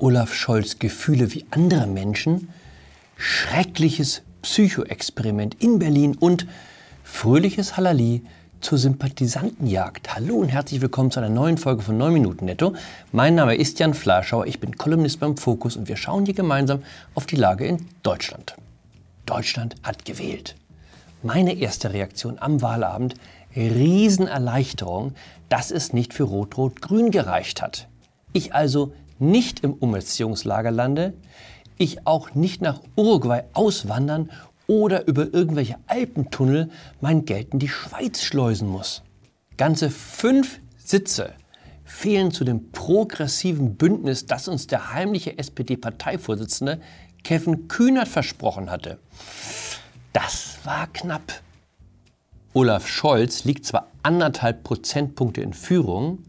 Olaf Scholz Gefühle wie andere Menschen, schreckliches Psychoexperiment in Berlin und fröhliches Halali zur Sympathisantenjagd. Hallo und herzlich willkommen zu einer neuen Folge von 9 Minuten Netto. Mein Name ist Jan Fleischauer, ich bin Kolumnist beim Fokus und wir schauen hier gemeinsam auf die Lage in Deutschland. Deutschland hat gewählt. Meine erste Reaktion am Wahlabend, Riesenerleichterung, dass es nicht für Rot-Rot-Grün gereicht hat. Ich also nicht im Umerziehungslager lande, ich auch nicht nach Uruguay auswandern oder über irgendwelche Alpentunnel mein Geld in die Schweiz schleusen muss. Ganze fünf Sitze fehlen zu dem progressiven Bündnis, das uns der heimliche SPD-Parteivorsitzende Kevin Kühnert versprochen hatte. Das war knapp. Olaf Scholz liegt zwar anderthalb Prozentpunkte in Führung,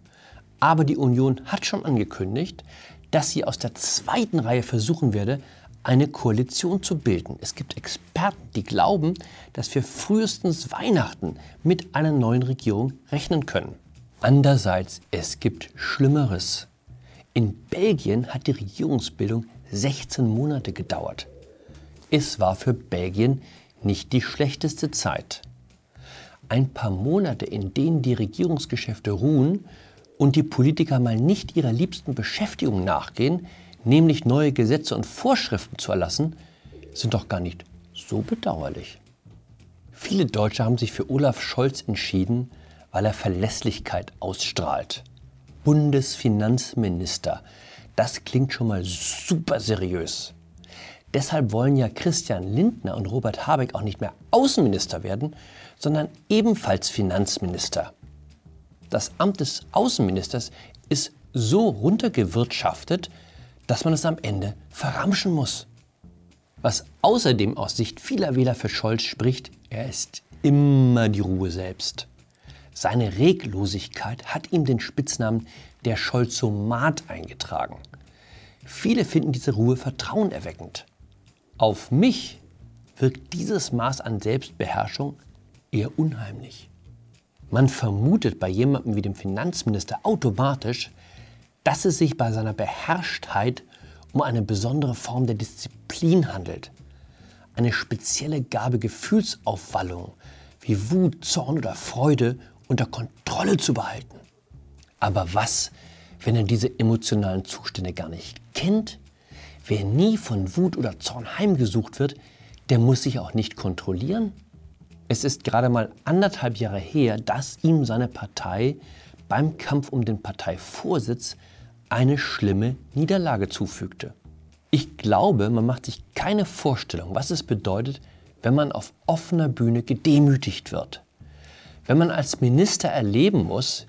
aber die Union hat schon angekündigt, dass sie aus der zweiten Reihe versuchen werde, eine Koalition zu bilden. Es gibt Experten, die glauben, dass wir frühestens Weihnachten mit einer neuen Regierung rechnen können. Andererseits, es gibt Schlimmeres. In Belgien hat die Regierungsbildung 16 Monate gedauert. Es war für Belgien nicht die schlechteste Zeit. Ein paar Monate, in denen die Regierungsgeschäfte ruhen und die Politiker mal nicht ihrer liebsten Beschäftigung nachgehen, nämlich neue Gesetze und Vorschriften zu erlassen, sind doch gar nicht so bedauerlich. Viele Deutsche haben sich für Olaf Scholz entschieden, weil er Verlässlichkeit ausstrahlt. Bundesfinanzminister, das klingt schon mal super seriös. Deshalb wollen ja Christian Lindner und Robert Habeck auch nicht mehr Außenminister werden, sondern ebenfalls Finanzminister das Amt des Außenministers ist so runtergewirtschaftet, dass man es am Ende verramschen muss. Was außerdem aus Sicht vieler Wähler für Scholz spricht, er ist immer die Ruhe selbst. Seine Reglosigkeit hat ihm den Spitznamen der Scholzomat eingetragen. Viele finden diese Ruhe vertrauenerweckend. Auf mich wirkt dieses Maß an Selbstbeherrschung eher unheimlich. Man vermutet bei jemandem wie dem Finanzminister automatisch, dass es sich bei seiner Beherrschtheit um eine besondere Form der Disziplin handelt. Eine spezielle Gabe Gefühlsaufwallung wie Wut, Zorn oder Freude unter Kontrolle zu behalten. Aber was, wenn er diese emotionalen Zustände gar nicht kennt? Wer nie von Wut oder Zorn heimgesucht wird, der muss sich auch nicht kontrollieren? Es ist gerade mal anderthalb Jahre her, dass ihm seine Partei beim Kampf um den Parteivorsitz eine schlimme Niederlage zufügte. Ich glaube, man macht sich keine Vorstellung, was es bedeutet, wenn man auf offener Bühne gedemütigt wird. Wenn man als Minister erleben muss,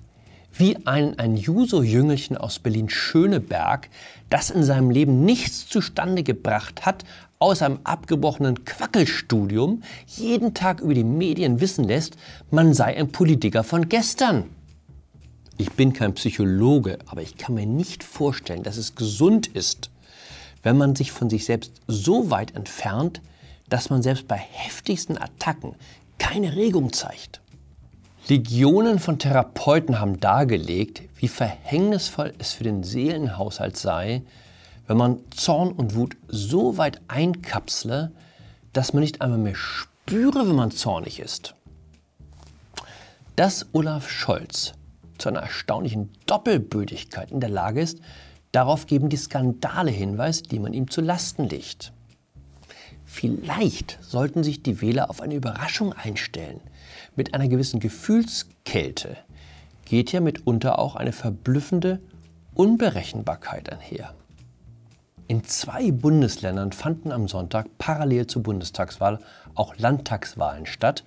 wie ein, ein Juso-Jüngelchen aus Berlin-Schöneberg, das in seinem Leben nichts zustande gebracht hat, aus einem abgebrochenen Quackelstudium, jeden Tag über die Medien wissen lässt, man sei ein Politiker von gestern. Ich bin kein Psychologe, aber ich kann mir nicht vorstellen, dass es gesund ist, wenn man sich von sich selbst so weit entfernt, dass man selbst bei heftigsten Attacken keine Regung zeigt. Legionen von Therapeuten haben dargelegt, wie verhängnisvoll es für den Seelenhaushalt sei, wenn man Zorn und Wut so weit einkapsle, dass man nicht einmal mehr spüre, wenn man zornig ist. Dass Olaf Scholz zu einer erstaunlichen Doppelbödigkeit in der Lage ist, darauf geben die Skandale Hinweis, die man ihm zu Lasten legt. Vielleicht sollten sich die Wähler auf eine Überraschung einstellen – mit einer gewissen Gefühlskälte geht ja mitunter auch eine verblüffende Unberechenbarkeit einher. In zwei Bundesländern fanden am Sonntag parallel zur Bundestagswahl auch Landtagswahlen statt,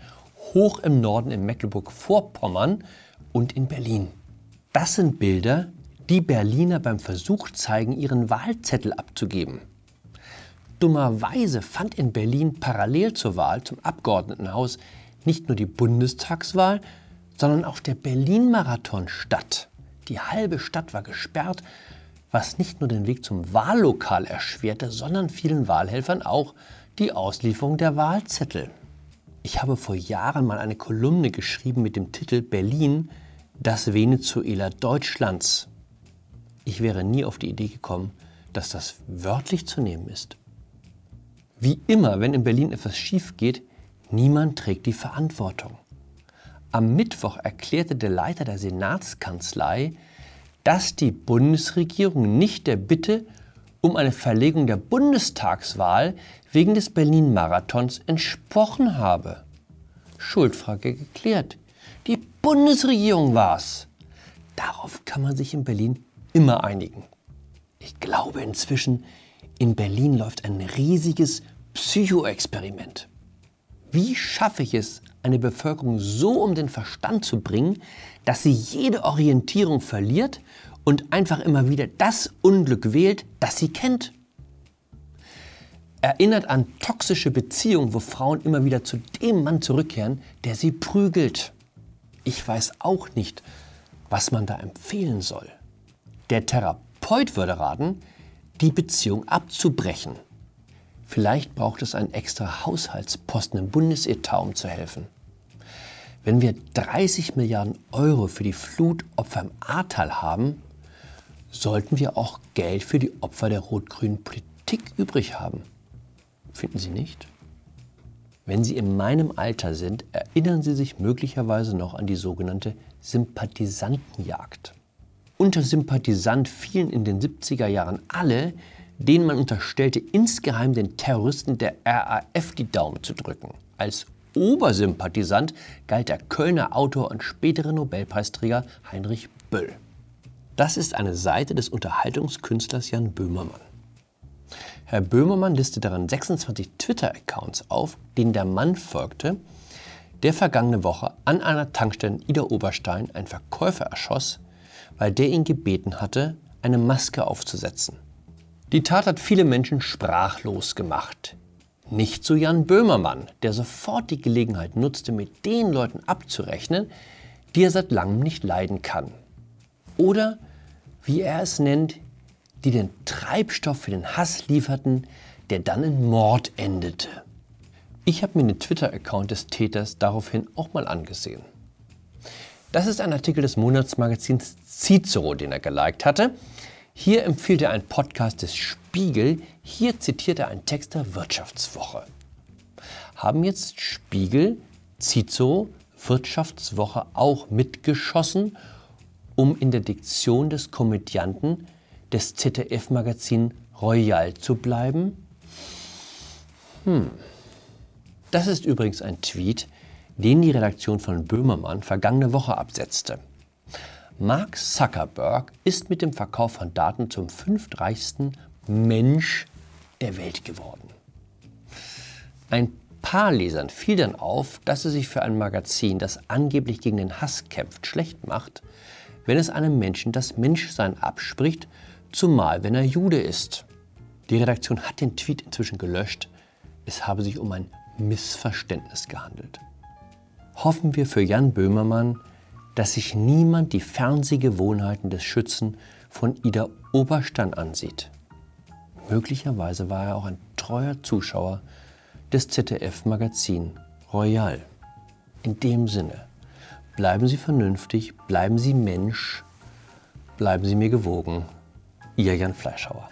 hoch im Norden in Mecklenburg-Vorpommern und in Berlin. Das sind Bilder, die Berliner beim Versuch zeigen, ihren Wahlzettel abzugeben. Dummerweise fand in Berlin parallel zur Wahl zum Abgeordnetenhaus nicht nur die Bundestagswahl, sondern auch der Berlin-Marathon statt. Die halbe Stadt war gesperrt, was nicht nur den Weg zum Wahllokal erschwerte, sondern vielen Wahlhelfern auch die Auslieferung der Wahlzettel. Ich habe vor Jahren mal eine Kolumne geschrieben mit dem Titel Berlin, das Venezuela Deutschlands. Ich wäre nie auf die Idee gekommen, dass das wörtlich zu nehmen ist. Wie immer, wenn in Berlin etwas schief geht, niemand trägt die Verantwortung. Am Mittwoch erklärte der Leiter der Senatskanzlei, dass die Bundesregierung nicht der Bitte um eine Verlegung der Bundestagswahl wegen des Berlin-Marathons entsprochen habe. Schuldfrage geklärt. Die Bundesregierung war's. Darauf kann man sich in Berlin immer einigen. Ich glaube inzwischen, in Berlin läuft ein riesiges Psychoexperiment. Wie schaffe ich es, eine Bevölkerung so um den Verstand zu bringen, dass sie jede Orientierung verliert und einfach immer wieder das Unglück wählt, das sie kennt? Erinnert an toxische Beziehungen, wo Frauen immer wieder zu dem Mann zurückkehren, der sie prügelt. Ich weiß auch nicht, was man da empfehlen soll. Der Therapeut würde raten, die Beziehung abzubrechen. Vielleicht braucht es einen extra Haushaltsposten im Bundesetat, um zu helfen. Wenn wir 30 Milliarden Euro für die Flutopfer im Ahrtal haben, sollten wir auch Geld für die Opfer der rot-grünen Politik übrig haben. Finden Sie nicht? Wenn Sie in meinem Alter sind, erinnern Sie sich möglicherweise noch an die sogenannte Sympathisantenjagd. Unter Sympathisant fielen in den 70er Jahren alle, denen man unterstellte, insgeheim den Terroristen der RAF die Daumen zu drücken. Als Obersympathisant galt der Kölner Autor und spätere Nobelpreisträger Heinrich Böll. Das ist eine Seite des Unterhaltungskünstlers Jan Böhmermann. Herr Böhmermann listet darin 26 Twitter-Accounts auf, denen der Mann folgte, der vergangene Woche an einer Tankstelle in Ida Oberstein einen Verkäufer erschoss, weil der ihn gebeten hatte, eine Maske aufzusetzen. Die Tat hat viele Menschen sprachlos gemacht. Nicht so Jan Böhmermann, der sofort die Gelegenheit nutzte, mit den Leuten abzurechnen, die er seit langem nicht leiden kann. Oder, wie er es nennt, die den Treibstoff für den Hass lieferten, der dann in Mord endete. Ich habe mir den Twitter-Account des Täters daraufhin auch mal angesehen. Das ist ein Artikel des Monatsmagazins Cicero, den er geliked hatte. Hier empfiehlt er einen Podcast des Spiegel. Hier zitiert er einen Text der Wirtschaftswoche. Haben jetzt Spiegel, Cicero, Wirtschaftswoche auch mitgeschossen, um in der Diktion des Komödianten des ZDF-Magazin Royal zu bleiben? Hm. Das ist übrigens ein Tweet, den die Redaktion von Böhmermann vergangene Woche absetzte. Mark Zuckerberg ist mit dem Verkauf von Daten zum fünftreichsten Mensch der Welt geworden. Ein paar Lesern fiel dann auf, dass es sich für ein Magazin, das angeblich gegen den Hass kämpft, schlecht macht, wenn es einem Menschen das Menschsein abspricht, zumal wenn er Jude ist. Die Redaktion hat den Tweet inzwischen gelöscht. Es habe sich um ein Missverständnis gehandelt hoffen wir für Jan Böhmermann, dass sich niemand die Fernsehgewohnheiten des Schützen von Ida Oberstein ansieht. Möglicherweise war er auch ein treuer Zuschauer des ZDF-Magazin Royal. In dem Sinne, bleiben Sie vernünftig, bleiben Sie Mensch, bleiben Sie mir gewogen. Ihr Jan Fleischhauer.